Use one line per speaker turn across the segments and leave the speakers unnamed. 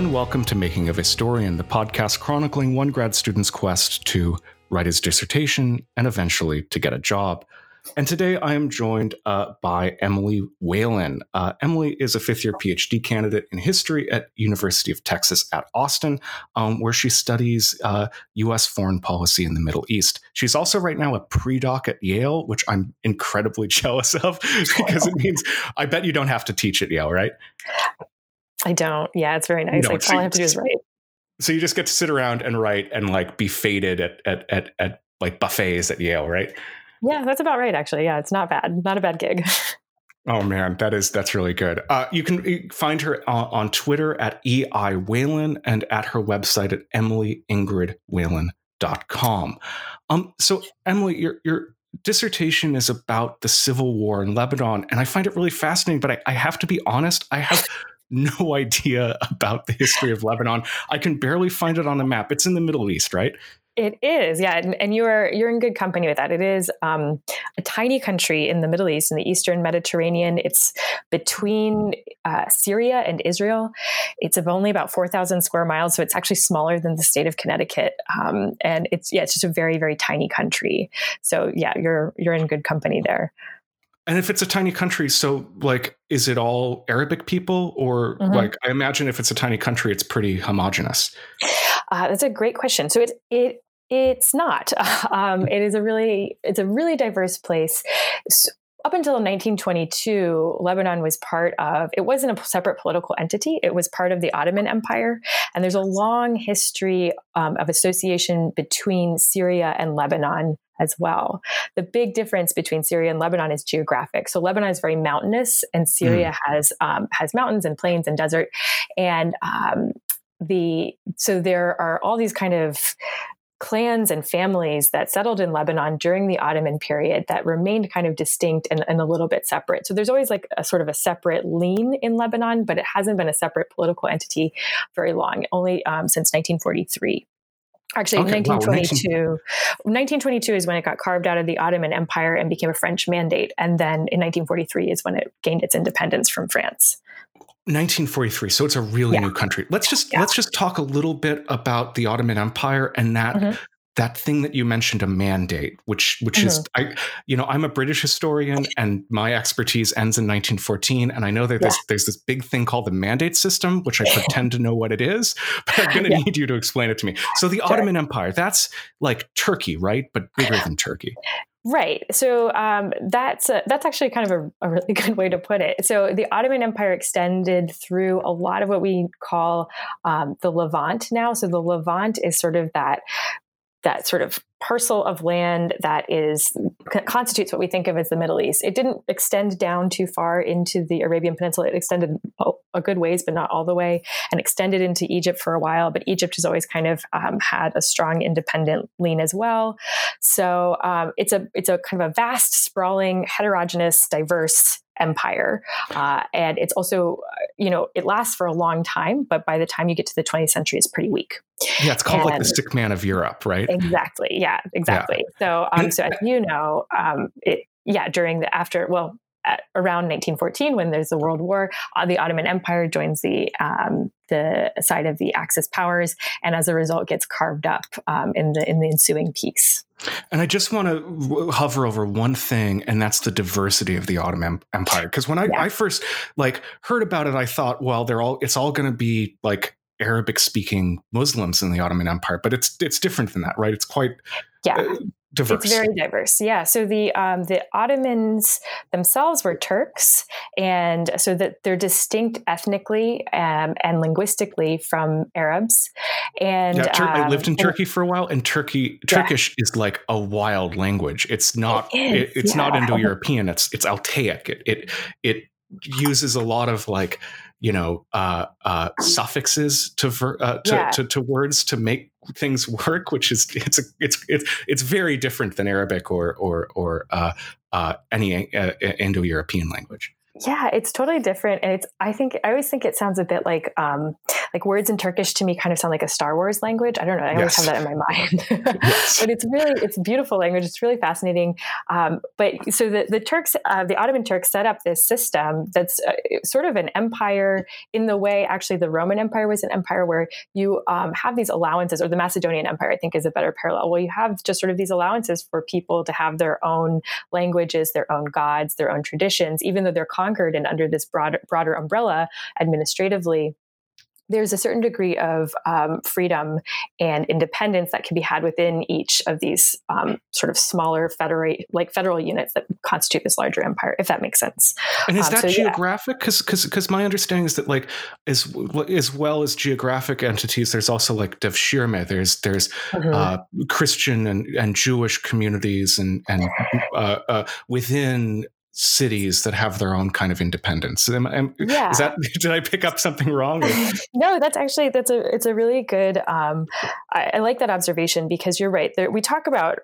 And welcome to Making of Historian, the podcast chronicling one grad student's quest to write his dissertation and eventually to get a job. And today I am joined uh, by Emily Whalen. Uh, Emily is a fifth year PhD candidate in history at University of Texas at Austin, um, where she studies uh, U.S. foreign policy in the Middle East. She's also right now a pre-doc at Yale, which I'm incredibly jealous of because it means I bet you don't have to teach at Yale, right?
I don't. Yeah, it's very nice. No, like all I have to do is write.
So you just get to sit around and write and like be faded at at at, at like buffets at Yale, right?
Yeah, that's about right. Actually, yeah, it's not bad. Not a bad gig.
Oh man, that is that's really good. Uh, you can find her on, on Twitter at ei Whalen and at her website at emilyingridwhalen.com. Um, so Emily, your your dissertation is about the civil war in Lebanon, and I find it really fascinating. But I, I have to be honest, I have no idea about the history of Lebanon. I can barely find it on the map. It's in the Middle East, right?
It is, yeah, and, and, you are you're in good company with that. It is um, a tiny country in the Middle East, in the Eastern Mediterranean. It's between uh, Syria and Israel. It's of only about four thousand square miles, so it's actually smaller than the state of Connecticut. Um, and it's yeah, it's just a very very tiny country. So yeah, you're you're in good company there.
And if it's a tiny country, so like, is it all Arabic people, or mm-hmm. like, I imagine if it's a tiny country, it's pretty homogenous.
Uh, that's a great question. So it it it's not. Um, it is a really it's a really diverse place. So up until 1922, Lebanon was part of, it wasn't a separate political entity. It was part of the Ottoman Empire. And there's a long history um, of association between Syria and Lebanon as well. The big difference between Syria and Lebanon is geographic. So Lebanon is very mountainous, and Syria mm. has um, has mountains and plains and desert. And um, the so there are all these kind of clans and families that settled in Lebanon during the Ottoman period that remained kind of distinct and, and, a little bit separate. So there's always like a sort of a separate lean in Lebanon, but it hasn't been a separate political entity very long, only um, since 1943. Actually, okay, 1922. Wow, 1922 is when it got carved out of the Ottoman Empire and became a French mandate. And then in 1943 is when it gained its independence from France.
1943 so it's a really yeah. new country let's just yeah. let's just talk a little bit about the ottoman empire and that mm-hmm that thing that you mentioned a mandate which which mm-hmm. is i you know i'm a british historian and my expertise ends in 1914 and i know that there's, yeah. there's this big thing called the mandate system which i pretend to know what it is but i'm going to need you to explain it to me so the sure. ottoman empire that's like turkey right but bigger than turkey
Right. So um, that's a, that's actually kind of a, a, really good way to put it. So the Ottoman Empire extended through a lot of what we call um, the Levant now. So the Levant is sort of that that sort of parcel of land that is constitutes what we think of as the Middle East. It didn't extend down too far into the Arabian Peninsula. It extended a good ways, but not all the way, and extended into Egypt for a while. But Egypt has always kind of um, had a strong independent lean as well. So um, it's a it's a kind of a vast, sprawling, heterogeneous, diverse empire. Uh, and it's also, you know, it lasts for a long time, but by the time you get to the 20th century, it's pretty weak.
Yeah, it's called and like the sick man of Europe, right?
Exactly. Yeah, exactly. Yeah. So, um, so as you know, um, it, yeah, during the after, well, at around 1914, when there's the World War, uh, the Ottoman Empire joins the um, the side of the Axis powers, and as a result, gets carved up um, in the in the ensuing peace.
And I just want to hover over one thing, and that's the diversity of the Ottoman Empire. Because when I, yeah. I first like heard about it, I thought, well, they're all it's all going to be like Arabic speaking Muslims in the Ottoman Empire, but it's it's different than that, right? It's quite
yeah. Uh, diverse. It's very diverse. Yeah. So the um, the Ottomans themselves were Turks, and so that they're distinct ethnically um, and linguistically from Arabs. And
yeah, Tur- um, I lived in Turkey for a while, and Turkey Turkish yeah. is like a wild language. It's not. It it, it's yeah. not Indo-European. It's it's Altaic. It it it uses a lot of like you know uh, uh, suffixes to, ver- uh, to, yeah. to, to words to make things work, which is it's a, it's it's it's very different than Arabic or or or uh, uh, any uh, Indo-European language.
Yeah, it's totally different, and it's. I think I always think it sounds a bit like um, like words in Turkish to me kind of sound like a Star Wars language. I don't know. I always yes. have that in my mind, yes. but it's really it's beautiful language. It's really fascinating. Um, but so the the Turks, uh, the Ottoman Turks, set up this system that's uh, sort of an empire in the way actually the Roman Empire was an empire where you um, have these allowances, or the Macedonian Empire, I think, is a better parallel. Well, you have just sort of these allowances for people to have their own languages, their own gods, their own traditions, even though they're conquered and under this broader, broader umbrella administratively there's a certain degree of um, freedom and independence that can be had within each of these um, sort of smaller federal like federal units that constitute this larger empire if that makes sense
and is um, that so, geographic because yeah. because my understanding is that like as as well as geographic entities there's also like devshirme there's there's mm-hmm. uh, christian and, and jewish communities and and uh, uh, within cities that have their own kind of independence. Am, am, yeah. Is that did I pick up something wrong?
no, that's actually that's a it's a really good. Um, I, I, like that observation because you're right. There, we talk about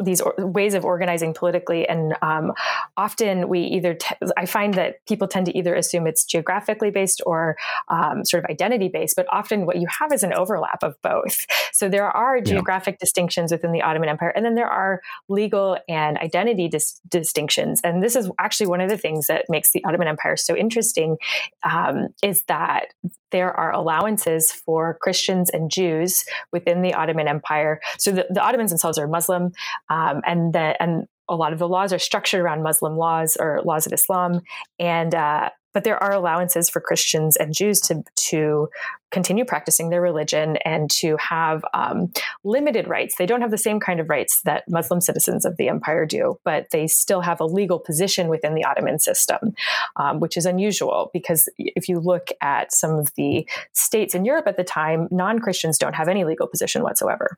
these or- ways of organizing politically and um, often we either te- i find that people tend to either assume it's geographically based or um, sort of identity based but often what you have is an overlap of both so there are geographic yeah. distinctions within the ottoman empire and then there are legal and identity dis- distinctions and this is actually one of the things that makes the ottoman empire so interesting um, is that there are allowances for Christians and Jews within the Ottoman Empire. So the, the Ottomans themselves are Muslim, um, and the, and a lot of the laws are structured around Muslim laws or laws of Islam, and uh, but there are allowances for Christians and Jews to to continue practicing their religion and to have um, limited rights. They don't have the same kind of rights that Muslim citizens of the empire do, but they still have a legal position within the Ottoman system, um, which is unusual because if you look at some of the states in Europe at the time, non Christians don't have any legal position whatsoever.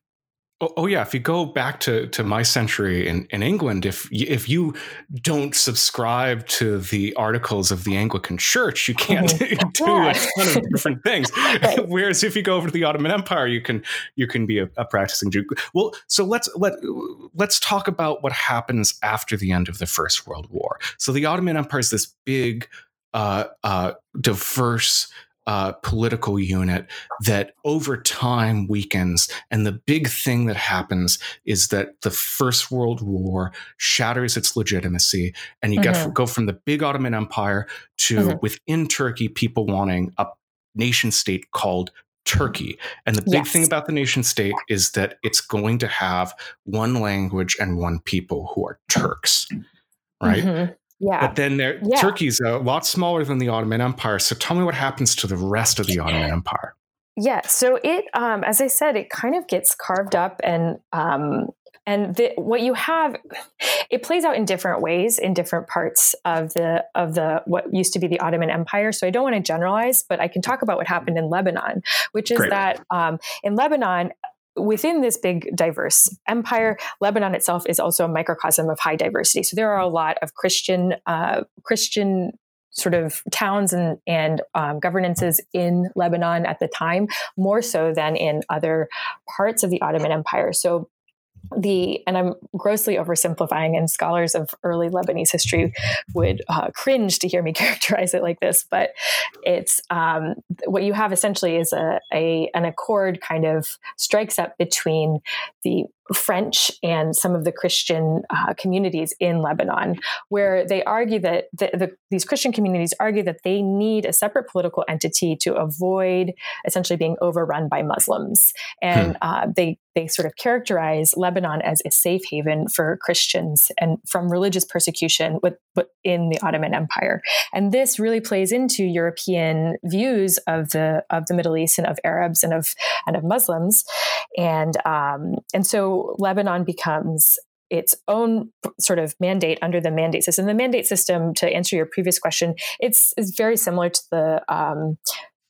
Oh, oh, yeah, if you go back to, to my century in, in England, if if you don't subscribe to the articles of the Anglican Church, you can't mm-hmm. do yeah. a ton of different things. right. Whereas if you go over to the Ottoman Empire, you can you can be a, a, practicing Jew. Well, so let's let let's talk about what happens after the end of the First World War. So the Ottoman Empire is this big, uh, uh, diverse uh, political unit that over time weakens. And the big thing that happens is that the First World War shatters its legitimacy, and you mm-hmm. get go from the big Ottoman Empire to mm-hmm. within Turkey, people wanting a nation state called Turkey. And the big yes. thing about the nation state is that it's going to have one language and one people who are Turks, right? Mm-hmm.
Yeah.
But then there, yeah. Turkey's a lot smaller than the Ottoman Empire. So tell me what happens to the rest of the Ottoman Empire.
Yeah. So it, um, as I said, it kind of gets carved up and um, and the, what you have it plays out in different ways in different parts of the of the what used to be the ottoman empire so i don't want to generalize but i can talk about what happened in lebanon which is Great. that um, in lebanon within this big diverse empire, Lebanon itself is also a microcosm of high diversity. So there are a lot of Christian uh, Christian sort of towns and, and um, governances in Lebanon at the time, more so than in other parts of the Ottoman Empire. So the and i'm grossly oversimplifying and scholars of early lebanese history would uh, cringe to hear me characterize it like this but it's um, what you have essentially is a, a an accord kind of strikes up between the French and some of the Christian uh, communities in Lebanon, where they argue that the, the, these Christian communities argue that they need a separate political entity to avoid essentially being overrun by Muslims, and hmm. uh, they they sort of characterize Lebanon as a safe haven for Christians and from religious persecution with, within the Ottoman Empire. And this really plays into European views of the of the Middle East and of Arabs and of and of Muslims, and um, and so Lebanon becomes its own sort of mandate under the mandate system. The mandate system, to answer your previous question, it's, it's very similar to the um,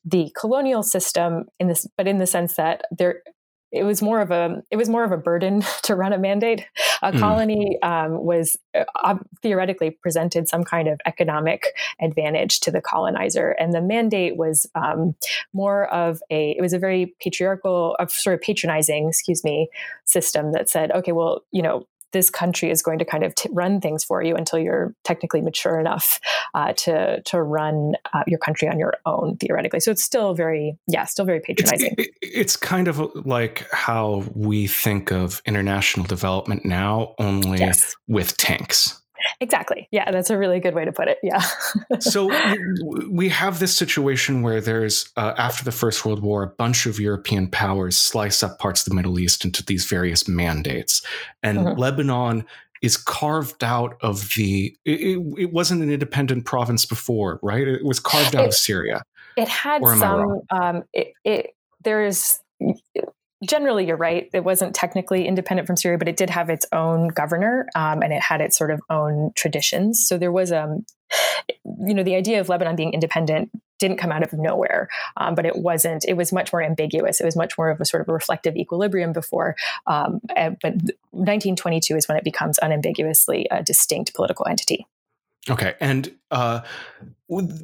the colonial system in this, but in the sense that there it was more of a it was more of a burden to run a mandate. A mm. colony um, was uh, theoretically presented some kind of economic advantage to the colonizer, and the mandate was um, more of a it was a very patriarchal, sort of patronizing, excuse me, system that said, okay, well, you know, this country is going to kind of t- run things for you until you're technically mature enough uh, to to run uh, your country on your own theoretically. So it's still very yeah, still very patronizing.
It's, it, it's kind of like how we think of international development now, only yes. with tanks.
Exactly. Yeah, that's a really good way to put it. Yeah.
so we have this situation where there's, uh, after the First World War, a bunch of European powers slice up parts of the Middle East into these various mandates. And mm-hmm. Lebanon is carved out of the, it, it, wasn't an independent province before, right? It was carved out it, of Syria.
It had some, um, it, it, there's, generally you're right. It wasn't technically independent from syria but it did have its own governor um, and it had its sort of own traditions. So there was um you know the idea of lebanon being independent didn't come out of nowhere um, but it wasn't it was much more ambiguous. It was much more of a sort of a reflective equilibrium before um, eh, but 1922 is when it becomes unambiguously a distinct political entity.
Okay and uh,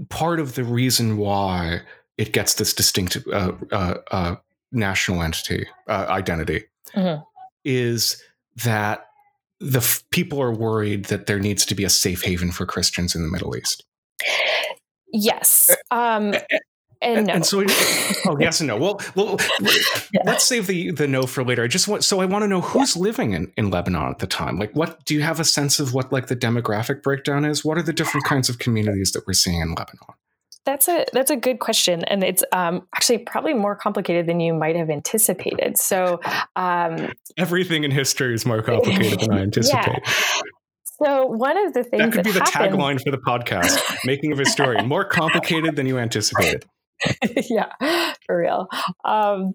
part of the reason why it gets this distinct uh, uh, uh national entity uh, identity mm-hmm. is that the f- people are worried that there needs to be a safe haven for Christians in the Middle East.
Yes. Um, and, and, no.
and, so, oh yes and no. Well, well, yeah. let's save the the no for later. I just want so I want to know who's yeah. living in, in Lebanon at the time. Like, what do you have a sense of what like the demographic breakdown is? What are the different kinds of communities that we're seeing in Lebanon?
That's a that's a good question, and it's um, actually probably more complicated than you might have anticipated. So um,
everything in history is more complicated than I anticipate. Yeah.
So one of the things
that could
that
be the
happened...
tagline for the podcast: "Making of a Story more complicated than you anticipated."
yeah, for real. Um,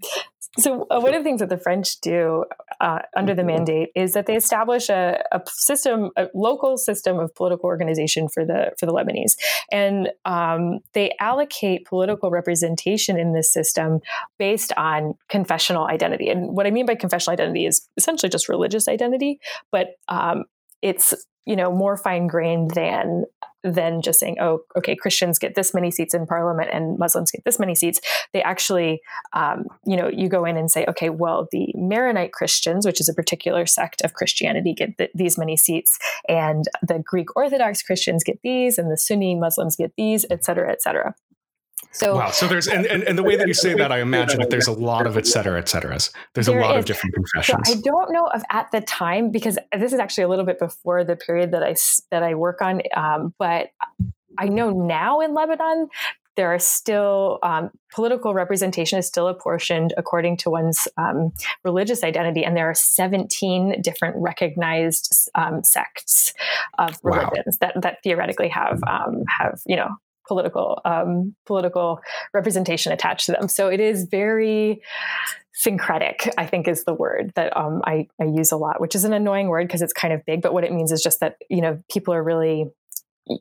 so uh, one of the things that the French do uh, under the mandate is that they establish a, a, system, a local system of political organization for the for the Lebanese, and um, they allocate political representation in this system based on confessional identity. And what I mean by confessional identity is essentially just religious identity, but um, it's you know more fine grained than than just saying, oh, okay, Christians get this many seats in parliament and Muslims get this many seats. They actually, um, you know, you go in and say, okay, well, the Maronite Christians, which is a particular sect of Christianity, get th- these many seats, and the Greek Orthodox Christians get these, and the Sunni Muslims get these, et cetera, et cetera.
So wow. So there's and, and, and the way that you say that, I imagine that there's a lot of et cetera, et cetera. There's there a lot is. of different confessions.
So I don't know of at the time because this is actually a little bit before the period that I that I work on. Um, but I know now in Lebanon there are still um, political representation is still apportioned according to one's um, religious identity, and there are 17 different recognized um, sects of religions wow. that that theoretically have um, have you know political um, political representation attached to them. So it is very syncretic, I think is the word that um, I, I use a lot, which is an annoying word because it's kind of big. But what it means is just that you know people are really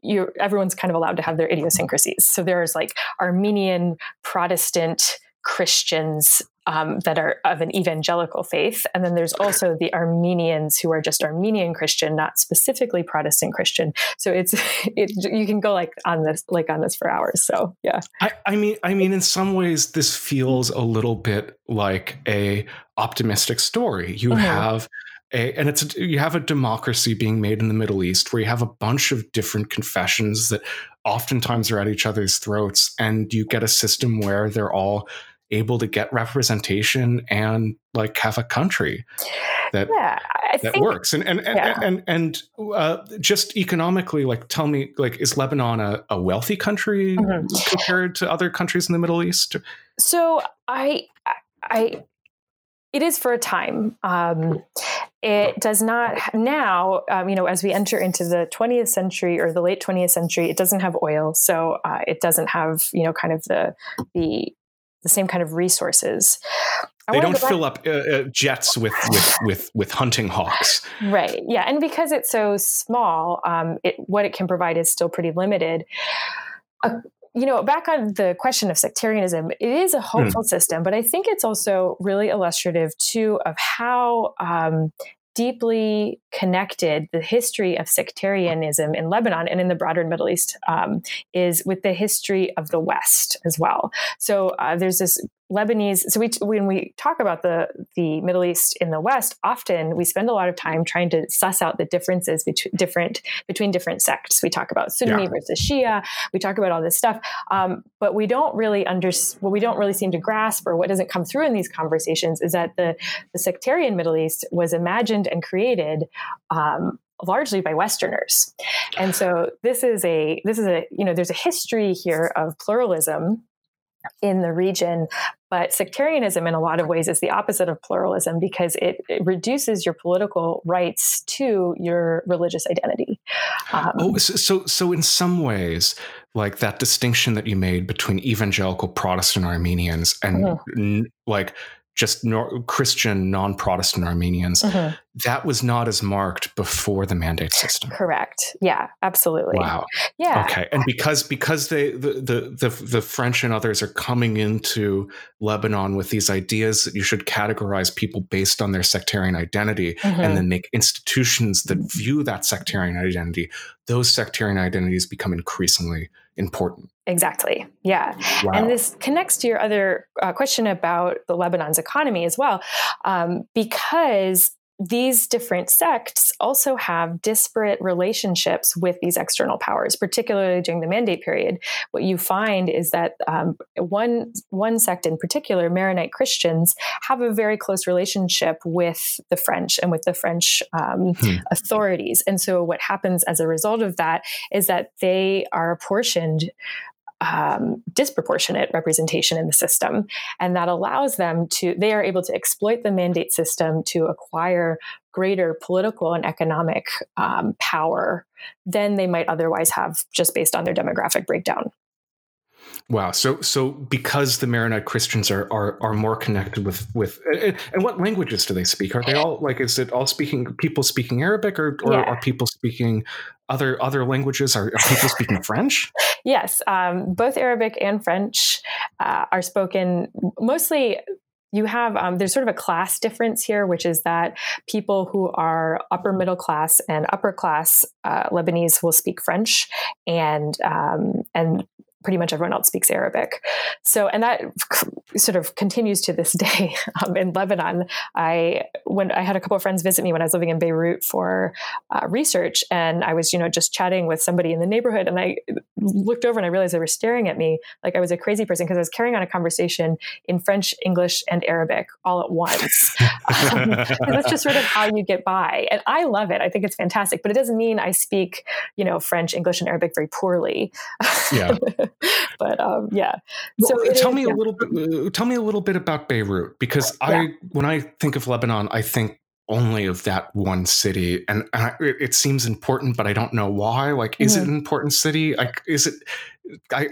you everyone's kind of allowed to have their idiosyncrasies. So there's like Armenian Protestant Christians um, that are of an evangelical faith. And then there's also the Armenians who are just Armenian Christian, not specifically Protestant Christian. So it's it, you can go like on this like on this for hours. So yeah.
I, I mean I mean in some ways this feels a little bit like a optimistic story. You mm-hmm. have a, and it's a, you have a democracy being made in the Middle East where you have a bunch of different confessions that oftentimes are at each other's throats, and you get a system where they're all able to get representation and like have a country that
yeah,
that think, works and and and yeah. and, and, uh, just economically like tell me like is lebanon a, a wealthy country mm-hmm. compared to other countries in the middle east
so i i it is for a time um, it does not now um, you know as we enter into the 20th century or the late 20th century it doesn't have oil so uh, it doesn't have you know kind of the the the same kind of resources.
I they don't fill up uh, uh, jets with, with, with with hunting hawks,
right? Yeah, and because it's so small, um, it, what it can provide is still pretty limited. Uh, you know, back on the question of sectarianism, it is a hopeful mm. system, but I think it's also really illustrative too of how um, deeply connected the history of sectarianism in Lebanon and in the broader Middle East um, is with the history of the West as well. So uh, there's this Lebanese. So we, when we talk about the the Middle East in the West, often we spend a lot of time trying to suss out the differences between different between different sects. We talk about Sunni yeah. versus Shia. We talk about all this stuff, um, but we don't really under what we don't really seem to grasp, or what doesn't come through in these conversations, is that the the sectarian Middle East was imagined and created um, largely by westerners and so this is a this is a you know there's a history here of pluralism in the region. But sectarianism, in a lot of ways, is the opposite of pluralism because it, it reduces your political rights to your religious identity.
Um, oh, so so in some ways, like that distinction that you made between evangelical Protestant Armenians and mm-hmm. n- like just nor- Christian non-Protestant Armenians, mm-hmm. that was not as marked before the mandate system.
Correct. Yeah, absolutely.
Wow.
Yeah.
Okay. And because because they the, the the the French and others are coming into Lebanon with these ideas that you should categorize people based on their sectarian identity mm-hmm. and then make institutions that view that sectarian identity, those sectarian identities become increasingly important.
Exactly. Yeah. Wow. And this connects to your other uh, question about the Lebanon's economy as well, um, because these different sects also have disparate relationships with these external powers, particularly during the mandate period. What you find is that um, one one sect in particular, Maronite Christians, have a very close relationship with the French and with the French um, hmm. authorities. And so, what happens as a result of that is that they are apportioned um, disproportionate representation in the system. And that allows them to, they are able to exploit the mandate system to acquire greater political and economic um, power than they might otherwise have just based on their demographic breakdown.
Wow. So so because the Maronite Christians are are are more connected with with and what languages do they speak? Are they all like is it all speaking people speaking Arabic or, or yeah. are people speaking other other languages? Are, are people speaking French?
Yes, um, both Arabic and French uh, are spoken mostly you have um, there's sort of a class difference here which is that people who are upper middle class and upper class uh, lebanese will speak french and um, and pretty much everyone else speaks Arabic. So, and that sort of continues to this day um, in Lebanon. I when I had a couple of friends visit me when I was living in Beirut for uh, research, and I was you know just chatting with somebody in the neighborhood, and I looked over and I realized they were staring at me like I was a crazy person because I was carrying on a conversation in French, English, and Arabic all at once. um, that's just sort of how you get by, and I love it. I think it's fantastic, but it doesn't mean I speak you know French, English, and Arabic very poorly.
Yeah.
but um, yeah.
So tell is, me yeah. a little bit. Tell me a little bit about Beirut because yeah. I, when I think of Lebanon, I think only of that one city, and, and I, it, seems important, but I don't know why. Like, is mm-hmm. it an important city? Like, is it?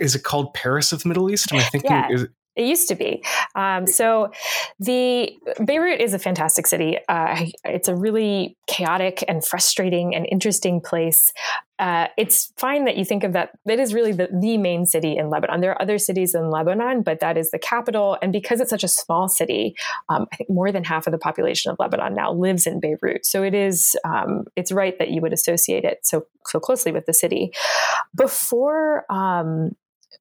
Is it called Paris of the Middle East? Am I thinking?
Yeah.
Is,
it used to be. Um, so the Beirut is a fantastic city. Uh, it's a really chaotic and frustrating and interesting place. Uh, it's fine that you think of that. That is really the, the main city in Lebanon. There are other cities in Lebanon, but that is the capital. And because it's such a small city, um, I think more than half of the population of Lebanon now lives in Beirut. So it is. Um, it's right that you would associate it so so closely with the city. Before um,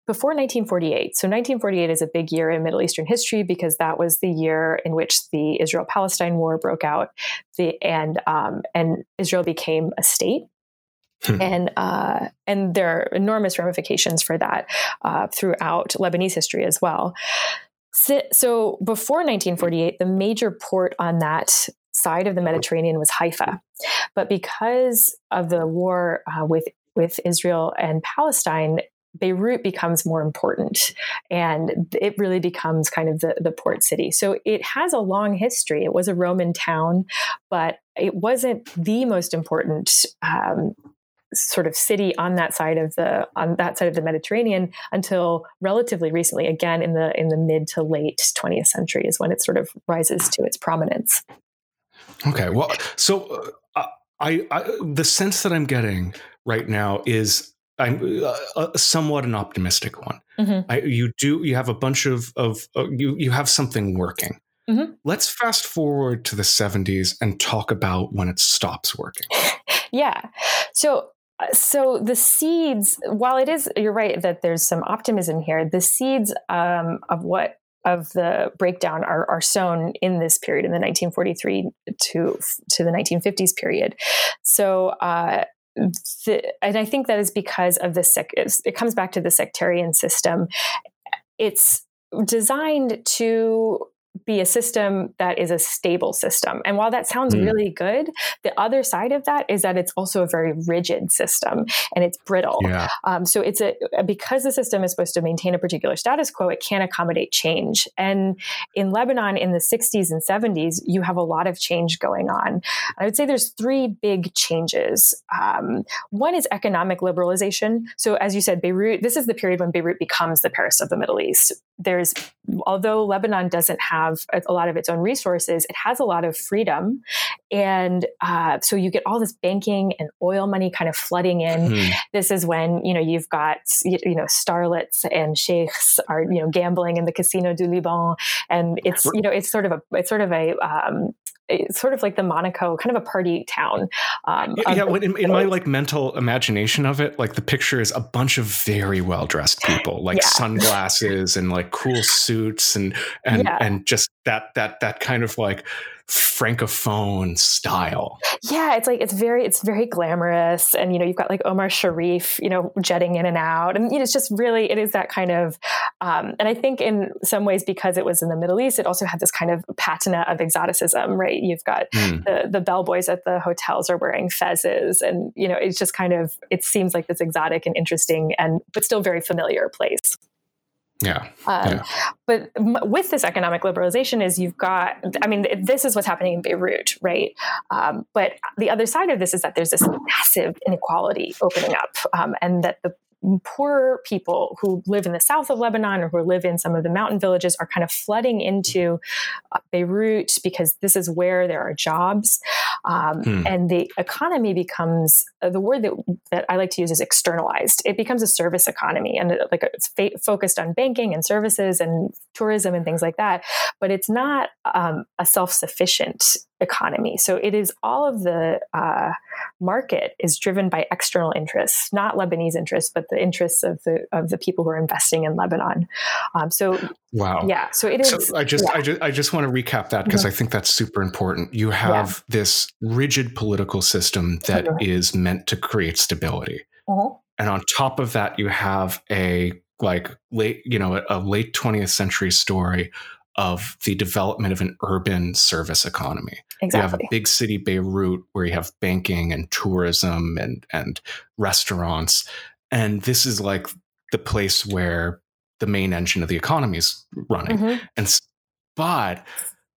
before 1948. So 1948 is a big year in Middle Eastern history because that was the year in which the Israel-Palestine War broke out, the, and um, and Israel became a state. Hmm. And uh, and there are enormous ramifications for that uh, throughout Lebanese history as well. So, so before 1948, the major port on that side of the Mediterranean was Haifa, but because of the war uh, with with Israel and Palestine, Beirut becomes more important and it really becomes kind of the, the port city. So it has a long history. It was a Roman town, but it wasn't the most important um, sort of city on that side of the on that side of the Mediterranean until relatively recently. Again, in the in the mid to late 20th century is when it sort of rises to its prominence.
Okay, well, so uh, I, I the sense that I'm getting right now is I'm uh, somewhat an optimistic one. Mm-hmm. I, you do you have a bunch of of uh, you you have something working, Mm-hmm. Let's fast forward to the 70s and talk about when it stops working.
yeah. So uh, so the seeds while it is you're right that there's some optimism here the seeds um, of what of the breakdown are, are sown in this period in the 1943 to to the 1950s period so uh, the, and I think that is because of the sec. It comes back to the sectarian system. It's designed to be a system that is a stable system. And while that sounds mm. really good, the other side of that is that it's also a very rigid system and it's brittle. Yeah. Um, so it's a because the system is supposed to maintain a particular status quo, it can't accommodate change. And in Lebanon in the 60s and 70s, you have a lot of change going on. I would say there's three big changes. Um, one is economic liberalization. So as you said, Beirut, this is the period when Beirut becomes the Paris of the Middle East. There's although Lebanon doesn't have a lot of its own resources, it has a lot of freedom. And uh, so you get all this banking and oil money kind of flooding in. Hmm. This is when, you know, you've got, you know, starlets and sheikhs are, you know, gambling in the Casino du Liban. And it's, you know, it's sort of a, it's sort of a, um, it's sort of like the Monaco, kind of a party town.
Um, yeah, yeah in, in, my like mental imagination of it, like the picture is a bunch of very well dressed people, like yeah. sunglasses and like cool suits, and and yeah. and just that that that kind of like francophone style.
Yeah, it's like it's very it's very glamorous, and you know you've got like Omar Sharif, you know, jetting in and out, and you know, it's just really it is that kind of. Um, and I think in some ways because it was in the Middle East, it also had this kind of patina of exoticism, right? You've got mm. the the bellboys at the hotels are wearing fezzes, and you know it's just kind of it seems like this exotic and interesting and but still very familiar place.
Yeah. Um, yeah.
But m- with this economic liberalization, is you've got, I mean, this is what's happening in Beirut, right? Um, but the other side of this is that there's this massive inequality opening up, um, and that the poor people who live in the south of Lebanon or who live in some of the mountain villages are kind of flooding into uh, Beirut because this is where there are jobs. Um, hmm. And the economy becomes uh, the word that, that I like to use is externalized. It becomes a service economy and uh, like it's fa- focused on banking and services and tourism and things like that. But it's not um, a self sufficient economy. So it is all of the uh, market is driven by external interests, not Lebanese interests, but the interests of the of the people who are investing in Lebanon. Um, so
wow,
yeah. So it is. So
I just yeah. I just I just want to recap that because mm-hmm. I think that's super important. You have yeah. this rigid political system that mm-hmm. is meant to create stability, mm-hmm. and on top of that, you have a like late you know a late 20th century story of the development of an urban service economy. Exactly. You have a big city Beirut where you have banking and tourism and and restaurants, and this is like the place where the main engine of the economy is running. Mm-hmm. And but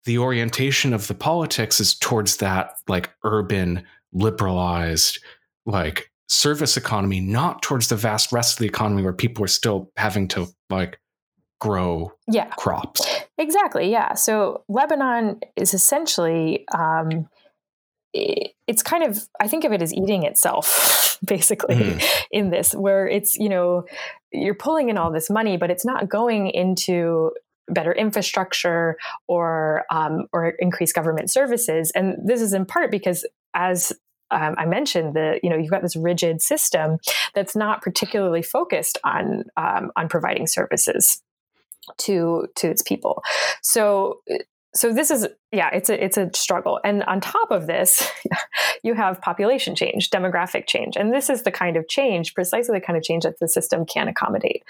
the orientation of the politics is towards that like urban liberalized like service economy not towards the vast rest of the economy where people are still having to like grow yeah. crops.
Exactly. Yeah. So Lebanon is essentially, um, it, it's kind of, I think of it as eating itself, basically, mm. in this, where it's, you know, you're pulling in all this money, but it's not going into better infrastructure or um, or increased government services. And this is in part because as um, I mentioned the you know you've got this rigid system that's not particularly focused on um, on providing services to to its people. So so this is yeah it's a it's a struggle. And on top of this you have population change demographic change and this is the kind of change precisely the kind of change that the system can accommodate.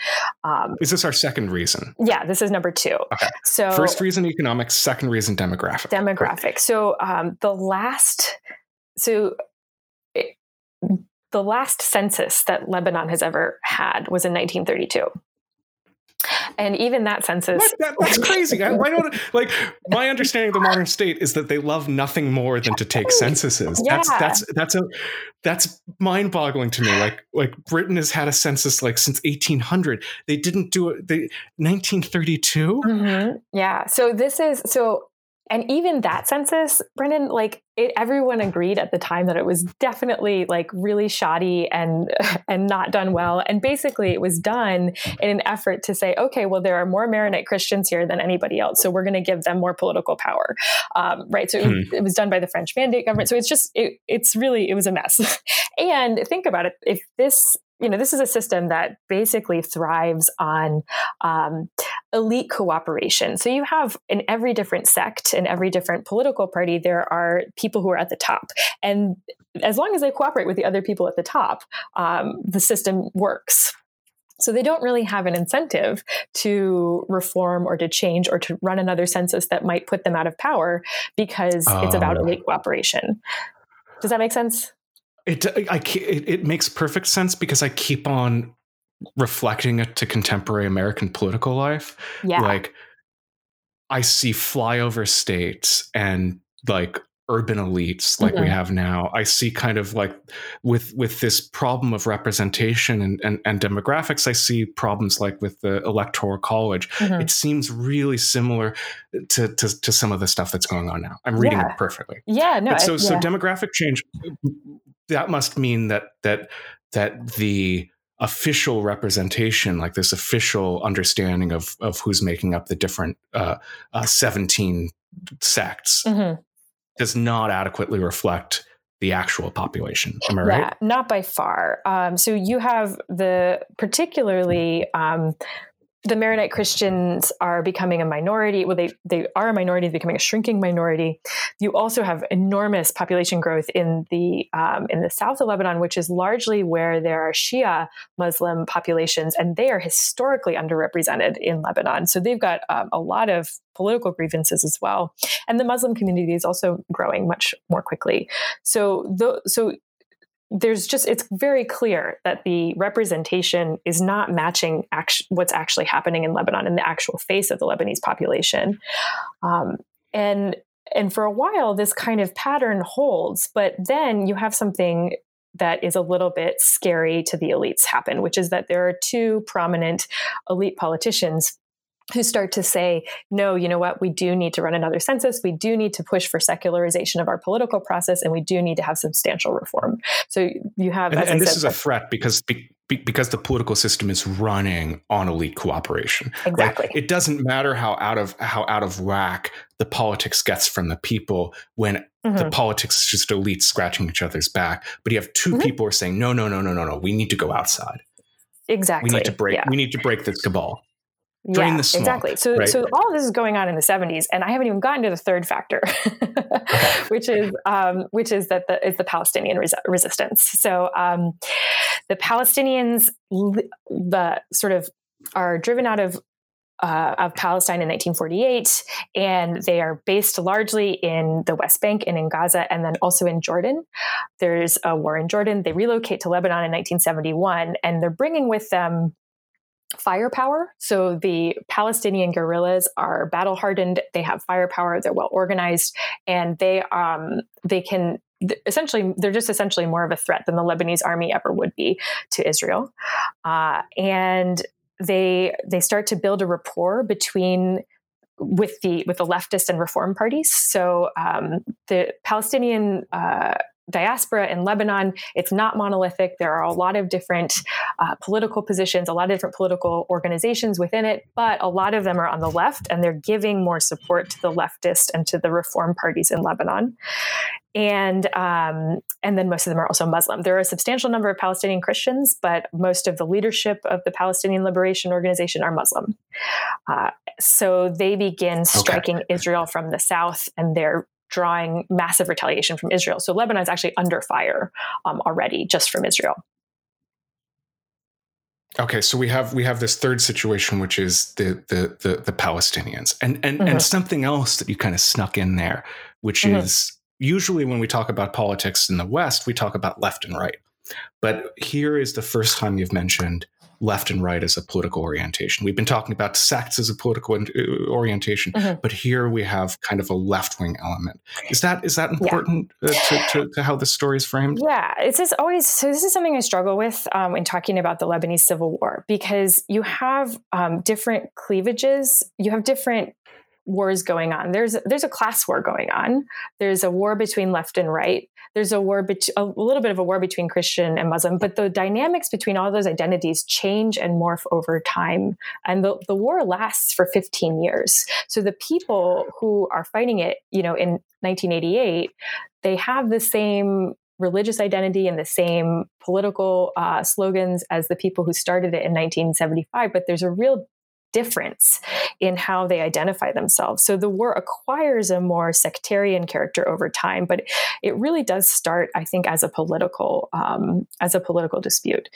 Um, is this our second reason?
Yeah this is number two.
Okay. So first reason economics second reason demographic.
Demographic. So um, the last so it, the last census that lebanon has ever had was in 1932 and even that census
that, that's crazy. I, why don't like my understanding of the modern state is that they love nothing more than to take censuses. Yeah. that's that's that's a that's mind-boggling to me. Like like britain has had a census like since 1800 they didn't do it they 1932
mm-hmm. yeah. So this is so and even that census, Brendan, like it, everyone agreed at the time that it was definitely like really shoddy and and not done well. And basically, it was done in an effort to say, okay, well, there are more Maronite Christians here than anybody else, so we're going to give them more political power, um, right? So hmm. it, it, was done by the French Mandate government. So it's just it, it's really it was a mess. and think about it: if this you know, this is a system that basically thrives on um, elite cooperation. So you have in every different sect, in every different political party, there are people who are at the top. And as long as they cooperate with the other people at the top, um, the system works. So they don't really have an incentive to reform or to change or to run another census that might put them out of power because it's about oh. elite cooperation. Does that make sense?
It, I, it, it makes perfect sense because I keep on reflecting it to contemporary American political life.
Yeah.
Like I see flyover states and like urban elites like mm-hmm. we have now i see kind of like with with this problem of representation and, and, and demographics i see problems like with the electoral college mm-hmm. it seems really similar to, to, to some of the stuff that's going on now i'm reading yeah. it perfectly
yeah no
so
yeah.
so demographic change that must mean that that that the official representation, like this official understanding of of who's making up the different uh, uh, seventeen sects, mm-hmm. Does not adequately reflect the actual population. Am I yeah, right?
Not by far. Um, so you have the particularly um, the Maronite Christians are becoming a minority. Well, they they are a minority, becoming a shrinking minority. You also have enormous population growth in the um, in the south of Lebanon, which is largely where there are Shia Muslim populations, and they are historically underrepresented in Lebanon. So they've got um, a lot of political grievances as well, and the Muslim community is also growing much more quickly. So so there's just it's very clear that the representation is not matching act- what's actually happening in Lebanon in the actual face of the Lebanese population, um, and and for a while this kind of pattern holds, but then you have something that is a little bit scary to the elites happen, which is that there are two prominent elite politicians who start to say, no, you know what, we do need to run another census. We do need to push for secularization of our political process, and we do need to have substantial reform. So you have,
and, and this said, is a threat because be, because the political system is running on elite cooperation.
Exactly.
Right? It doesn't matter how out of how out of whack the politics gets from the people when mm-hmm. the politics is just elites scratching each other's back. But you have 2 mm-hmm. people who are saying, no, no, no, no, no, no, we need to go outside.
Exactly.
We need to break. Yeah. We need to break this cabal.
Drain yeah, exactly. So, right? so all of this is going on in the 70s, and I haven't even gotten to the third factor, which is um, which is that the is the Palestinian res- resistance. So, um, the Palestinians, the sort of are driven out of uh, of Palestine in 1948, and they are based largely in the West Bank and in Gaza, and then also in Jordan. There's a war in Jordan. They relocate to Lebanon in 1971, and they're bringing with them firepower. So the Palestinian guerrillas are battle hardened. They have firepower. They're well organized, and they um, they can essentially they're just essentially more of a threat than the Lebanese army ever would be to Israel. Uh, and they they start to build a rapport between with the with the leftist and reform parties. So um, the Palestinian uh, diaspora in Lebanon, it's not monolithic. There are a lot of different uh, political positions, a lot of different political organizations within it, but a lot of them are on the left and they're giving more support to the leftist and to the reform parties in Lebanon. And um, and then most of them are also Muslim. There are a substantial number of Palestinian Christians, but most of the leadership of the Palestinian Liberation Organization are Muslim. Uh, so they begin striking okay. Israel from the south, and they're drawing massive retaliation from Israel. So Lebanon is actually under fire um, already just from Israel.
Okay, so we have we have this third situation, which is the the the, the Palestinians, and and mm-hmm. and something else that you kind of snuck in there, which mm-hmm. is usually when we talk about politics in the West, we talk about left and right, but here is the first time you've mentioned left and right as a political orientation. We've been talking about sects as a political uh, orientation, mm-hmm. but here we have kind of a left wing element. Is that is that important yeah. uh, to, to, to, how this story is framed?
Yeah, it's just always so. This is something I struggle with um, in talking about the Lebanese civil war because you have um, different cleavages, you have different wars going on. There's there's a class war going on. There's a war between left and right. There's a war, a little bit of a war between Christian and Muslim, but the dynamics between all those identities change and morph over time. And the, the war lasts for 15 years. So the people who are fighting it, you know, in 1988, they have the same religious identity and the same political uh, slogans as the people who started it in 1975, but there's a real difference in how they identify themselves. So the war acquires a more sectarian character over time, but it really does start, I think, as a political um, as a political dispute.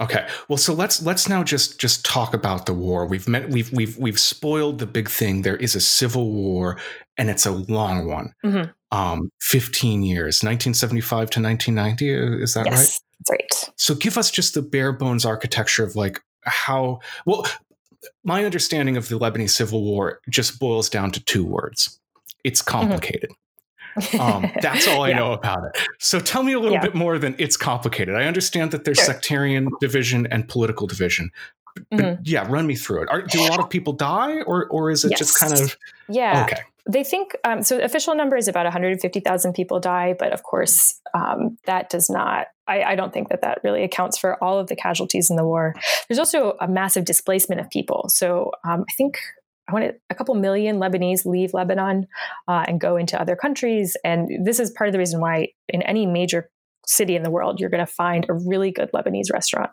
Okay. Well, so let's let's now just just talk about the war. We've met we've we've we've spoiled the big thing. There is a civil war, and it's a long one. Mm-hmm. Um, fifteen years, nineteen seventy five to nineteen ninety. Is that
yes,
right?
That's right.
So give us just the bare bones architecture of like how well my understanding of the Lebanese civil war just boils down to two words. It's mm-hmm. complicated. Mm-hmm. um, that's all I yeah. know about it. So tell me a little yeah. bit more than it's complicated. I understand that there's sure. sectarian division and political division. But mm-hmm. yeah, run me through it. Are, do a lot of people die, or or is it yes. just kind of
yeah? Okay, they think um, so. Official number is about 150,000 people die, but of course, um, that does not. I, I, don't think that that really accounts for all of the casualties in the war. There's also a massive displacement of people. So um, I think I want a couple million Lebanese leave Lebanon uh, and go into other countries, and this is part of the reason why in any major city in the world, you're going to find a really good Lebanese restaurant.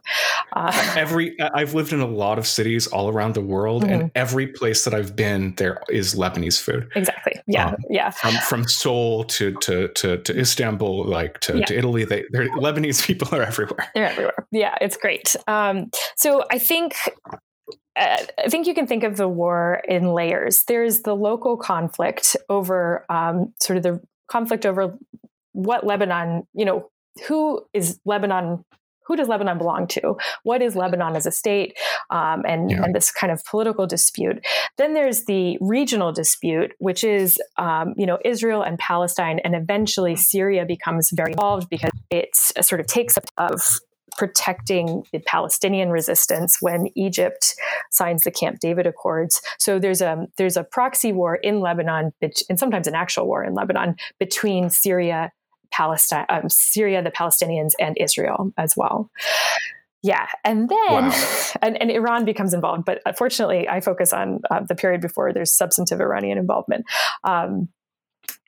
Uh, every I've lived in a lot of cities all around the world, mm-hmm. and every place that I've been, there is Lebanese food.
Exactly. Yeah. Um, yeah.
From from Seoul to to to, to Istanbul, like to, yeah. to Italy, they Lebanese people are everywhere.
They're everywhere. Yeah, it's great. Um, so I think uh, I think you can think of the war in layers. There's the local conflict over um, sort of the conflict over what Lebanon, you know, who is Lebanon who does Lebanon belong to? What is Lebanon as a state? Um, and, yeah. and this kind of political dispute. Then there's the regional dispute, which is, um, you know, Israel and Palestine, and eventually Syria becomes very involved because it sort of takes up of protecting the Palestinian resistance when Egypt signs the Camp David Accords. So there's a there's a proxy war in Lebanon, and sometimes an actual war in Lebanon between Syria Palestine, um, Syria, the Palestinians, and Israel as well. Yeah, and then wow. and, and, Iran becomes involved, but unfortunately, I focus on uh, the period before there's substantive Iranian involvement. Um,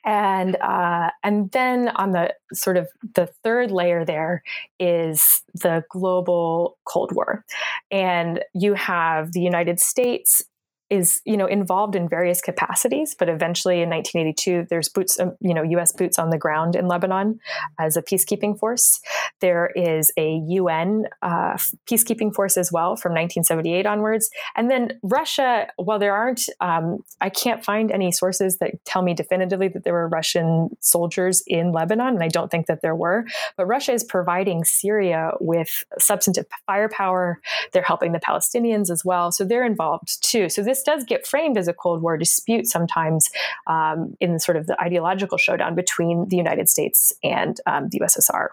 and uh, and then on the sort of the third layer there is the global Cold War, and you have the United States is you know involved in various capacities but eventually in 1982 there's boots um, you know US boots on the ground in Lebanon as a peacekeeping force. There is a UN uh, peacekeeping force as well from 1978 onwards. And then Russia while there aren't um, I can't find any sources that tell me definitively that there were Russian soldiers in Lebanon and I don't think that there were but Russia is providing Syria with substantive firepower. They're helping the Palestinians as well. So they're involved too. So this this does get framed as a Cold War dispute sometimes um, in sort of the ideological showdown between the United States and um, the USSR.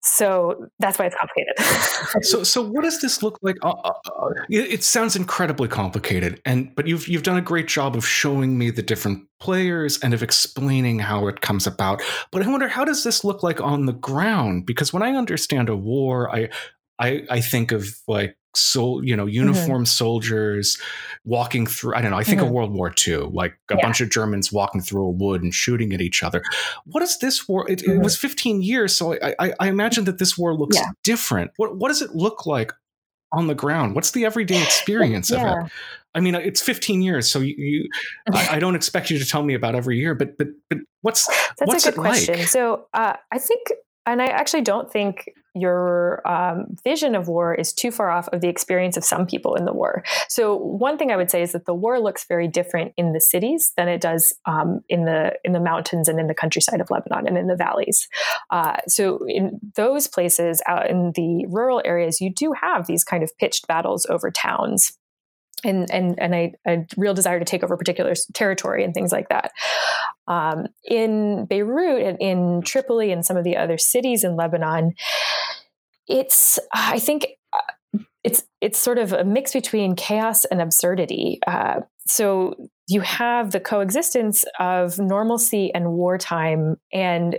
So that's why it's complicated.
so, so what does this look like? Uh, uh, uh, it, it, sounds incredibly complicated, and but you've you've done a great job of showing me the different players and of explaining how it comes about. But I wonder how does this look like on the ground? Because when I understand a war, I I, I think of like so you know mm-hmm. uniformed mm-hmm. soldiers walking through i don't know i think mm-hmm. of world war ii like a yeah. bunch of germans walking through a wood and shooting at each other what is this war it, mm-hmm. it was 15 years so I, I, I imagine that this war looks yeah. different what, what does it look like on the ground what's the everyday experience yeah. of it i mean it's 15 years so you, you I, I, don't expect you to tell me about every year but but but what's
that's
what's
a good question like? so uh, i think and I actually don't think your um, vision of war is too far off of the experience of some people in the war. So one thing I would say is that the war looks very different in the cities than it does um, in the in the mountains and in the countryside of Lebanon and in the valleys. Uh, so in those places out in the rural areas, you do have these kind of pitched battles over towns and and and a, a, real desire to take over particular territory and things like that. Um, in Beirut and in Tripoli and some of the other cities in Lebanon, it's I think it's it's sort of a mix between chaos and absurdity. Uh, so you have the coexistence of normalcy and wartime, and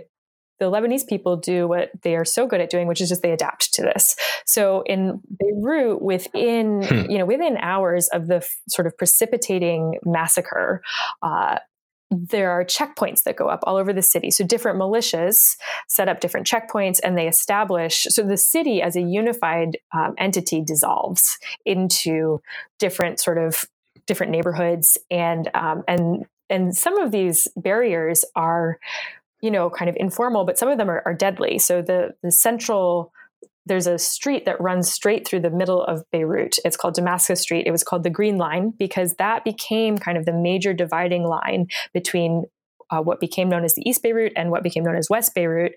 the Lebanese people do what they are so good at doing, which is just they adapt to this. So in Beirut, within hmm. you know within hours of the f- sort of precipitating massacre, uh, there are checkpoints that go up all over the city. So different militias set up different checkpoints and they establish. So the city as a unified um, entity dissolves into different sort of different neighborhoods and um, and and some of these barriers are you know kind of informal but some of them are, are deadly so the the central there's a street that runs straight through the middle of Beirut. It's called Damascus Street. It was called the Green Line because that became kind of the major dividing line between uh, what became known as the East Beirut and what became known as West Beirut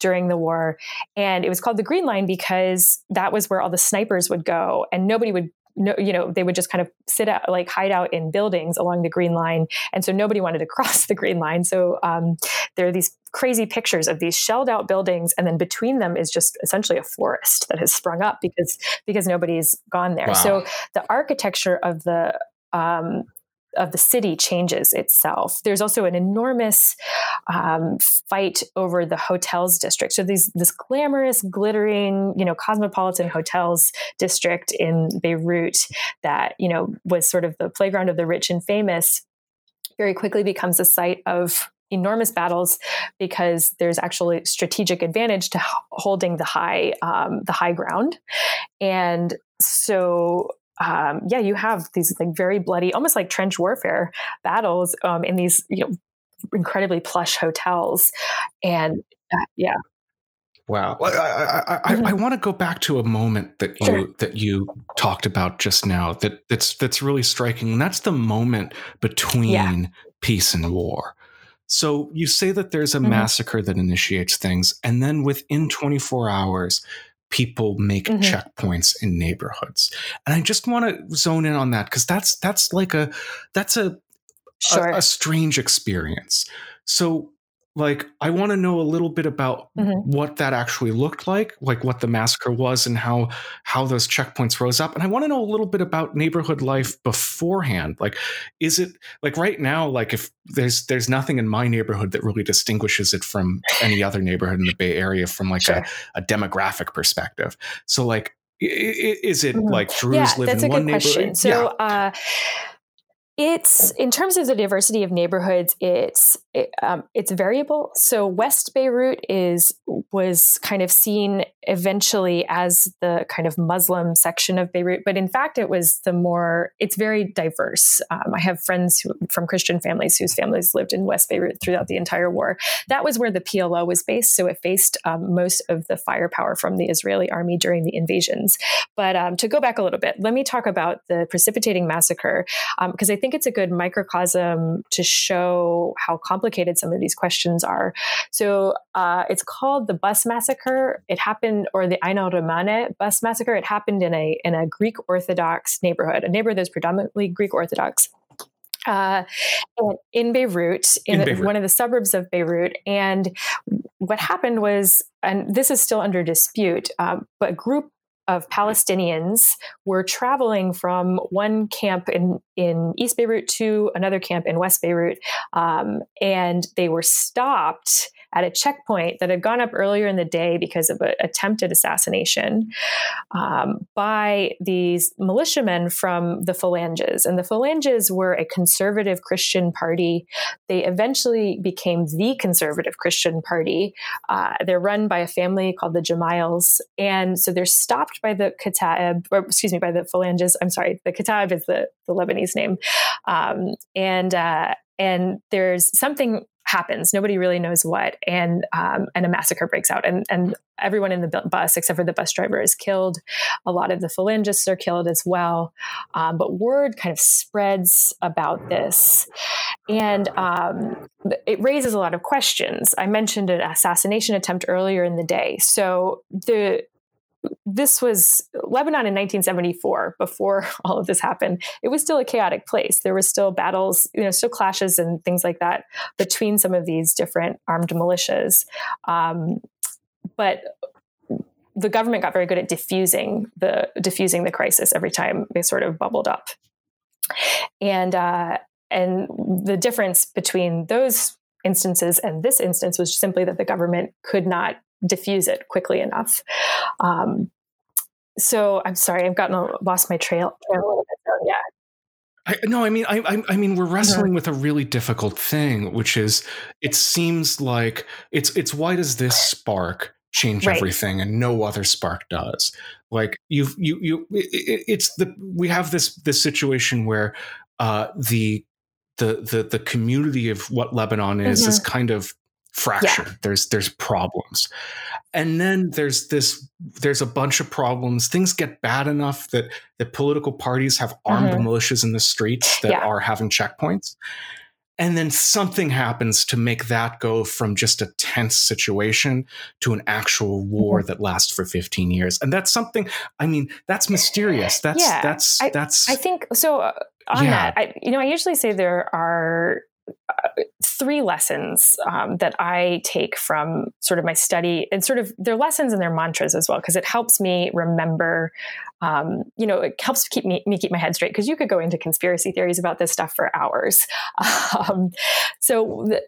during the war. And it was called the Green Line because that was where all the snipers would go, and nobody would no, you know, they would just kind of sit out, like hide out in buildings along the Green Line, and so nobody wanted to cross the Green Line. So um, there are these crazy pictures of these shelled out buildings, and then between them is just essentially a forest that has sprung up because because nobody's gone there. Wow. So the architecture of the um, of the city changes itself. There's also an enormous um, fight over the hotels district. So these this glamorous, glittering, you know, cosmopolitan hotels district in Beirut that you know was sort of the playground of the rich and famous. Very quickly becomes a site of enormous battles because there's actually strategic advantage to holding the high um, the high ground and so um, yeah, you have these like very bloody, almost like trench warfare battles um, in these you know incredibly plush hotels, and uh, yeah.
Wow, I, I, I, mm-hmm. I want to go back to a moment that you sure. that you talked about just now. That that's that's really striking, and that's the moment between yeah. peace and war. So you say that there's a mm-hmm. massacre that initiates things, and then within 24 hours, people make mm-hmm. checkpoints in neighborhoods and i just want to zone in on that because that's that's like a that's a, sure. a, a strange experience so like i want to know a little bit about mm-hmm. what that actually looked like like what the massacre was and how how those checkpoints rose up and i want to know a little bit about neighborhood life beforehand like is it like right now like if there's there's nothing in my neighborhood that really distinguishes it from any other neighborhood in the bay area from like sure. a, a demographic perspective so like is it mm-hmm. like Druze
yeah,
live in one neighborhood? Question.
So, yeah. uh, it's in terms of the diversity of neighborhoods. It's it, um, it's variable. So West Beirut is was kind of seen eventually as the kind of Muslim section of Beirut, but in fact it was the more. It's very diverse. Um, I have friends who, from Christian families whose families lived in West Beirut throughout the entire war. That was where the PLO was based, so it faced um, most of the firepower from the Israeli army during the invasions. But um, to go back a little bit, let me talk about the precipitating massacre because um, I think it's a good microcosm to show how complicated some of these questions are. So uh, it's called the bus massacre. It happened, or the Ain al Rumane bus massacre. It happened in a in a Greek Orthodox neighborhood, a neighborhood that's predominantly Greek Orthodox. Uh, in Beirut, in, in Beirut. one of the suburbs of Beirut. And what happened was, and this is still under dispute, uh, but a group of Palestinians were traveling from one camp in, in East Beirut to another camp in West Beirut. Um, and they were stopped at a checkpoint that had gone up earlier in the day because of an attempted assassination um, by these militiamen from the Phalanges. And the Phalanges were a conservative Christian party. They eventually became the conservative Christian party. Uh, they're run by a family called the Gemayels. And so they're stopped by the Kataib, or excuse me, by the Phalanges. I'm sorry, the Kataib is the, the Lebanese name. Um, and, uh, and there's something happens. Nobody really knows what, and um, and a massacre breaks out, and and everyone in the bus except for the bus driver is killed. A lot of the phalangists are killed as well, um, but word kind of spreads about this, and um, it raises a lot of questions. I mentioned an assassination attempt earlier in the day, so the this was Lebanon in 1974 before all of this happened. It was still a chaotic place. There were still battles, you know, still clashes and things like that between some of these different armed militias. Um, but the government got very good at diffusing the diffusing the crisis every time they sort of bubbled up. And uh, and the difference between those instances and this instance was simply that the government could not diffuse it quickly enough. Um, so I'm sorry, I've gotten a, lost my trail, trail a little bit. So yeah.
I, no, I mean, I, I, I mean, we're mm-hmm. wrestling with a really difficult thing, which is, it seems like it's it's why does this spark change right. everything and no other spark does? Like you've you you, it, it's the we have this this situation where uh, the the the the community of what Lebanon is mm-hmm. is kind of fractured. Yeah. There's there's problems. And then there's this there's a bunch of problems. Things get bad enough that that political parties have armed mm-hmm. militias in the streets that yeah. are having checkpoints. And then something happens to make that go from just a tense situation to an actual war mm-hmm. that lasts for 15 years. And that's something, I mean, that's mysterious. That's, yeah, that's,
I,
that's,
I think so. Uh, on yeah. that, I, you know, I usually say there are three lessons um, that I take from sort of my study and sort of their lessons and their mantras as well, because it helps me remember, um, you know, it helps keep me, me keep my head straight because you could go into conspiracy theories about this stuff for hours. Um, so the,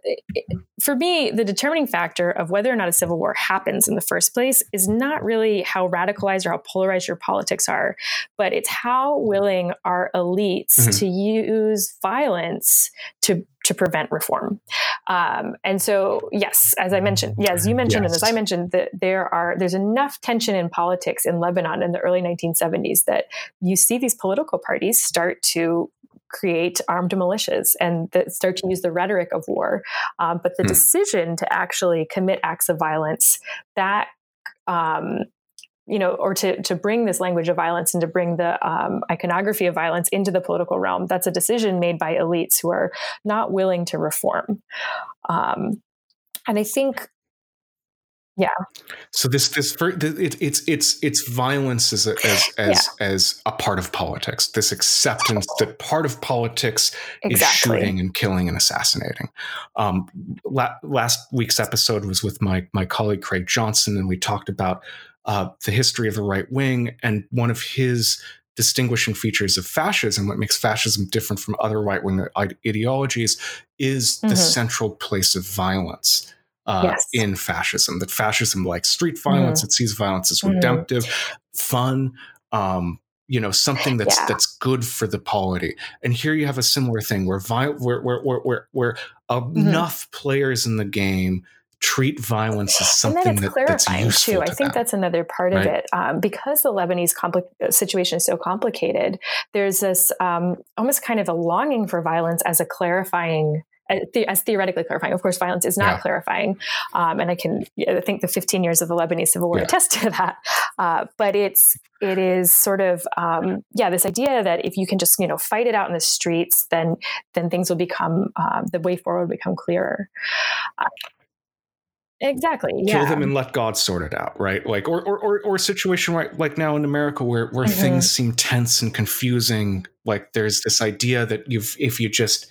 for me, the determining factor of whether or not a civil war happens in the first place is not really how radicalized or how polarized your politics are, but it's how willing are elites mm-hmm. to use violence to to prevent reform. Um, and so, yes, as I mentioned, yes, you mentioned, yes. and as I mentioned, that there are there's enough tension in politics in Lebanon in the early 1970s that you see these political parties start to create armed militias and that start to use the rhetoric of war. Um, but the hmm. decision to actually commit acts of violence that um, you know, or to to bring this language of violence and to bring the um, iconography of violence into the political realm. That's a decision made by elites who are not willing to reform. Um, and I think yeah
so this this it, it's it's it's violence as a, as as, yeah. as a part of politics this acceptance that part of politics exactly. is shooting and killing and assassinating um, la- last week's episode was with my my colleague craig johnson and we talked about uh, the history of the right wing, and one of his distinguishing features of fascism, what makes fascism different from other right wing ideologies, is mm-hmm. the central place of violence. Uh, yes. In fascism, that fascism likes street violence, mm-hmm. it sees violence as mm-hmm. redemptive, fun, um, you know something that's yeah. that's good for the polity and here you have a similar thing where vi- where where where, where, where mm-hmm. enough players in the game treat violence as something that, that's useful too.
I think
them.
that's another part right? of it um, because the Lebanese compli- situation is so complicated. There's this um, almost kind of a longing for violence as a clarifying as theoretically clarifying. Of course, violence is not yeah. clarifying, um, and I can I think the 15 years of the Lebanese civil war yeah. attest to that. Uh, but it's it is sort of um, yeah this idea that if you can just you know fight it out in the streets, then then things will become um, the way forward will become clearer. Uh, Exactly.
Kill them and let God sort it out, right? Like, or or or, or a situation right like now in America where where mm-hmm. things seem tense and confusing. Like, there's this idea that you've if you just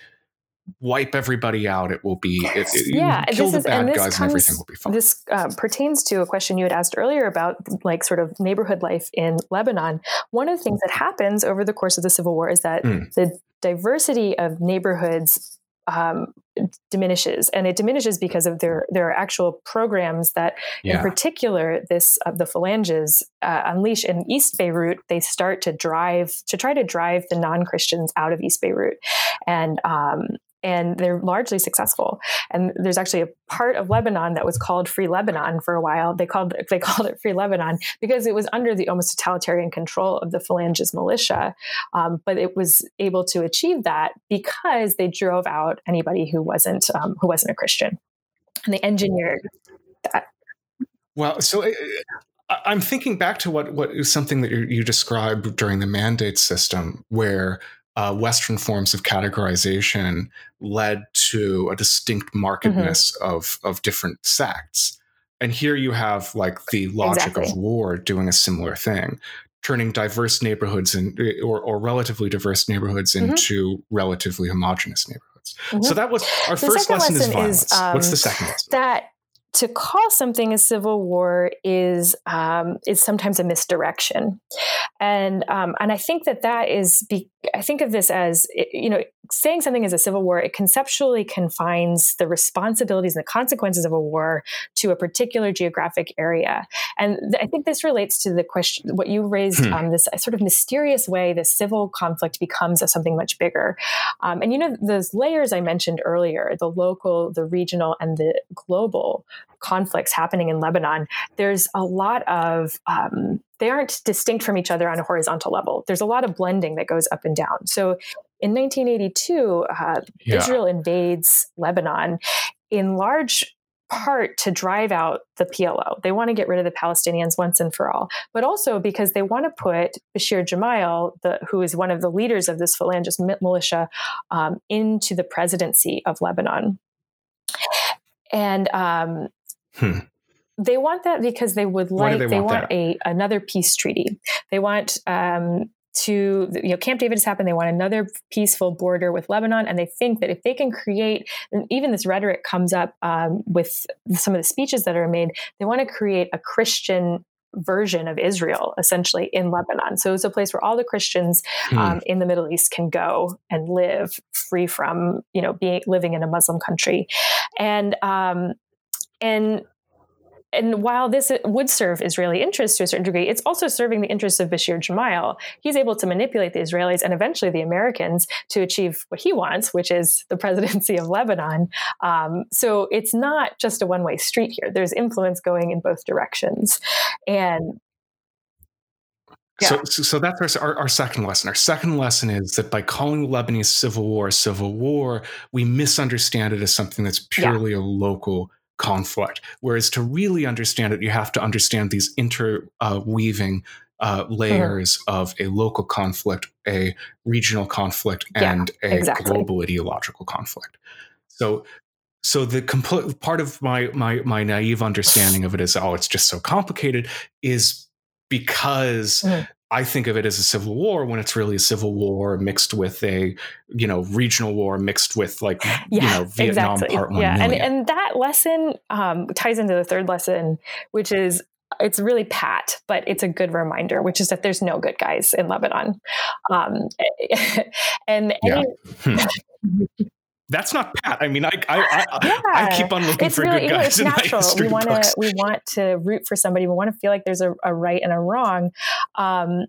wipe everybody out, it will be it, it,
yeah.
Kill
this
the bad
is,
guys comes, and everything will be fine.
This uh, pertains to a question you had asked earlier about like sort of neighborhood life in Lebanon. One of the things that happens over the course of the civil war is that mm. the diversity of neighborhoods um, diminishes, and it diminishes because of their their actual programs that, yeah. in particular, this uh, the phalanges uh, unleash in East Beirut. They start to drive to try to drive the non Christians out of East Beirut, and um, and they're largely successful. And there's actually a part of Lebanon that was called Free Lebanon for a while. They called they called it Free Lebanon because it was under the almost totalitarian control of the Phalanges militia, um, but it was able to achieve that because they drove out anybody who wasn't um, who wasn't a Christian, and they engineered that.
Well, so. Uh, I'm thinking back to what what is something that you described during the mandate system, where uh, Western forms of categorization led to a distinct markedness mm-hmm. of of different sects. And here you have like the logic exactly. of war doing a similar thing, turning diverse neighborhoods and or, or relatively diverse neighborhoods mm-hmm. into relatively homogenous neighborhoods. Mm-hmm. So that was our the first lesson, lesson, is violence. Is, um, What's the second lesson?
That to call something a civil war is um, is sometimes a misdirection, and um, and I think that that is be, I think of this as you know saying something is a civil war. It conceptually confines the responsibilities and the consequences of a war to a particular geographic area, and th- I think this relates to the question what you raised hmm. um, this sort of mysterious way the civil conflict becomes of something much bigger, um, and you know those layers I mentioned earlier, the local, the regional, and the global conflicts happening in Lebanon, there's a lot of um, they aren't distinct from each other on a horizontal level. There's a lot of blending that goes up and down. So in 1982, uh, yeah. Israel invades Lebanon in large part to drive out the PLO. They want to get rid of the Palestinians once and for all, but also because they want to put Bashir Gemayel, the, who is one of the leaders of this Phalangist militia, um, into the presidency of Lebanon. And um, Hmm. They want that because they would like they, they, want, want a another peace treaty. They want um, to you know Camp David has happened. They want another peaceful border with Lebanon, and they think that if they can create, and even this rhetoric comes up um, with some of the speeches that are made, they want to create a Christian version of Israel, essentially in Lebanon. So it's a place where all the Christians hmm. um, in the Middle East can go and live free from you know being living in a Muslim country, and um, and and while this would serve Israeli interests to a certain degree, it's also serving the interests of Bashir Gemayel. He's able to manipulate the Israelis and eventually the Americans to achieve what he wants, which is the presidency of Lebanon. Um, so it's not just a one way street here. There's influence going in both directions. And
yeah. So, so that's our, our, our, second lesson. Our second lesson is that by calling the Lebanese civil war a civil war, we misunderstand it as something that's purely yeah. a local conflict. Whereas to really understand it, you have to understand these interweaving uh, layers mm-hmm. of a local conflict, a regional conflict, and yeah, a exactly. global ideological conflict. So, so the complete part of my my my naive understanding of it is, oh, it's just so complicated, is because mm-hmm. I think of it as a civil war when it's really a civil war mixed with a, you know, regional war mixed with like, yeah, you know, Vietnam exactly. Part One.
Yeah, and and that lesson um, ties into the third lesson, which is it's really pat, but it's a good reminder, which is that there's no good guys in Lebanon, um, and.
Yeah. That's not Pat. I mean, I I, I, yeah. I keep on looking it's for really, good guys. It's natural.
we want to we want to root for somebody. We want to feel like there's a, a right and a wrong. Um,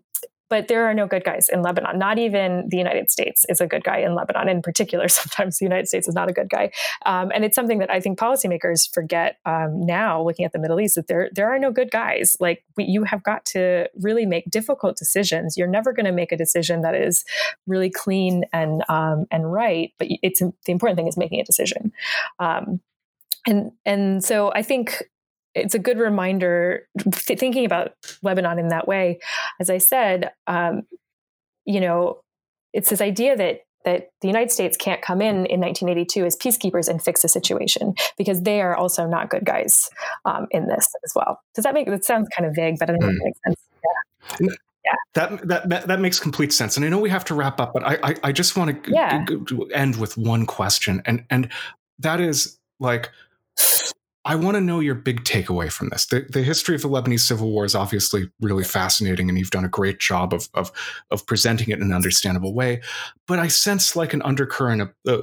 but there are no good guys in Lebanon. Not even the United States is a good guy in Lebanon. In particular, sometimes the United States is not a good guy, um, and it's something that I think policymakers forget um, now, looking at the Middle East, that there there are no good guys. Like we, you have got to really make difficult decisions. You're never going to make a decision that is really clean and um, and right, but it's the important thing is making a decision. Um, and and so I think it's a good reminder th- thinking about Lebanon in that way. As I said, um, you know, it's this idea that that the United States can't come in in 1982 as peacekeepers and fix the situation because they are also not good guys um, in this as well. Does that make that sounds kind of vague, but I know if it makes sense.
Yeah. Yeah. That, that, that that makes complete sense, and I know we have to wrap up, but I I, I just want to yeah. g- g- end with one question, and and that is like I want to know your big takeaway from this. The, the, history of the Lebanese civil war is obviously really fascinating, and you've done a great job of, of, of presenting it in an understandable way. But I sense like an undercurrent of, uh,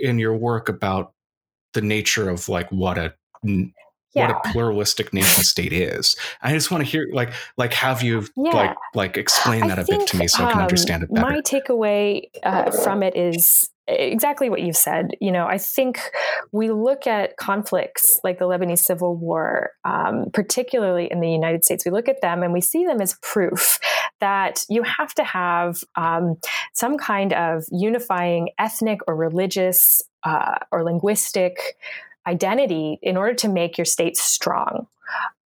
in your work about the nature of like what a yeah. what a pluralistic nation state is. I just want to hear like like have you yeah. like like explain that I a think, bit to me so I can um, understand it better.
My takeaway uh, from it is exactly what you've said. You know, I think we look at conflicts like the Lebanese Civil War, um, particularly in the United States, we look at them and we see them as proof that you have to have um, some kind of unifying ethnic or religious uh, or linguistic identity in order to make your state strong.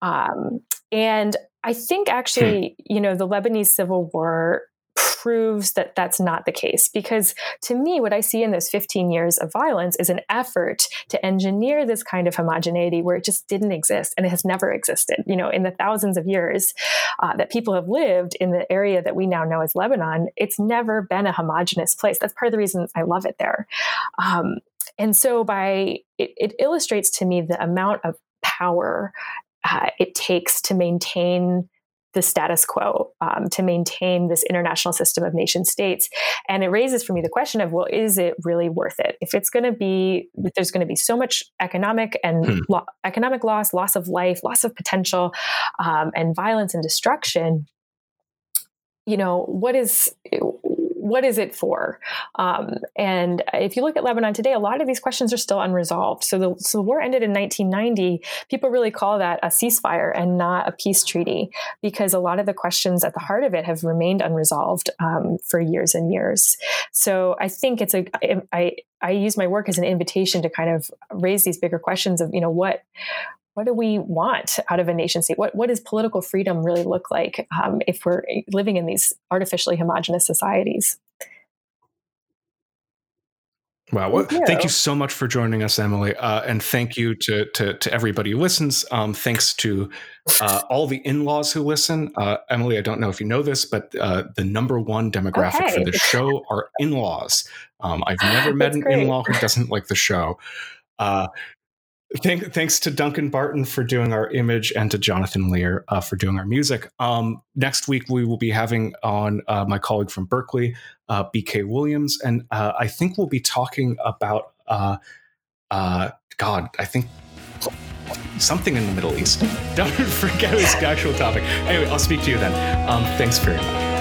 Um, and I think actually, hmm. you know, the Lebanese Civil War proves that that's not the case. Because to me, what I see in those 15 years of violence is an effort to engineer this kind of homogeneity where it just didn't exist and it has never existed. You know, in the thousands of years uh, that people have lived in the area that we now know as Lebanon, it's never been a homogenous place. That's part of the reason I love it there. Um, and so by it, it illustrates to me the amount of power uh, it takes to maintain the status quo um, to maintain this international system of nation states. And it raises for me the question of, well, is it really worth it? If it's going to be, if there's going to be so much economic and hmm. lo- economic loss, loss of life, loss of potential, um, and violence and destruction, you know, what is what is it for? Um, and if you look at Lebanon today, a lot of these questions are still unresolved. So the, so the war ended in 1990. People really call that a ceasefire and not a peace treaty because a lot of the questions at the heart of it have remained unresolved um, for years and years. So I think it's a I, I use my work as an invitation to kind of raise these bigger questions of you know what what do we want out of a nation state? What, what does political freedom really look like um, if we're living in these artificially homogenous societies?
Wow. Well, thank, you. thank you so much for joining us, Emily. Uh, and thank you to, to, to, everybody who listens. Um, thanks to uh, all the in laws who listen. Uh, Emily, I don't know if you know this, but uh, the number one demographic okay. for the show are in laws. Um, I've never met an in law who doesn't like the show. Uh, Thank, thanks to Duncan Barton for doing our image and to Jonathan Lear uh, for doing our music. Um, next week, we will be having on uh, my colleague from Berkeley, uh, BK Williams, and uh, I think we'll be talking about, uh, uh, God, I think something in the Middle East. Don't forget his actual topic. Anyway, I'll speak to you then. Um, thanks very much.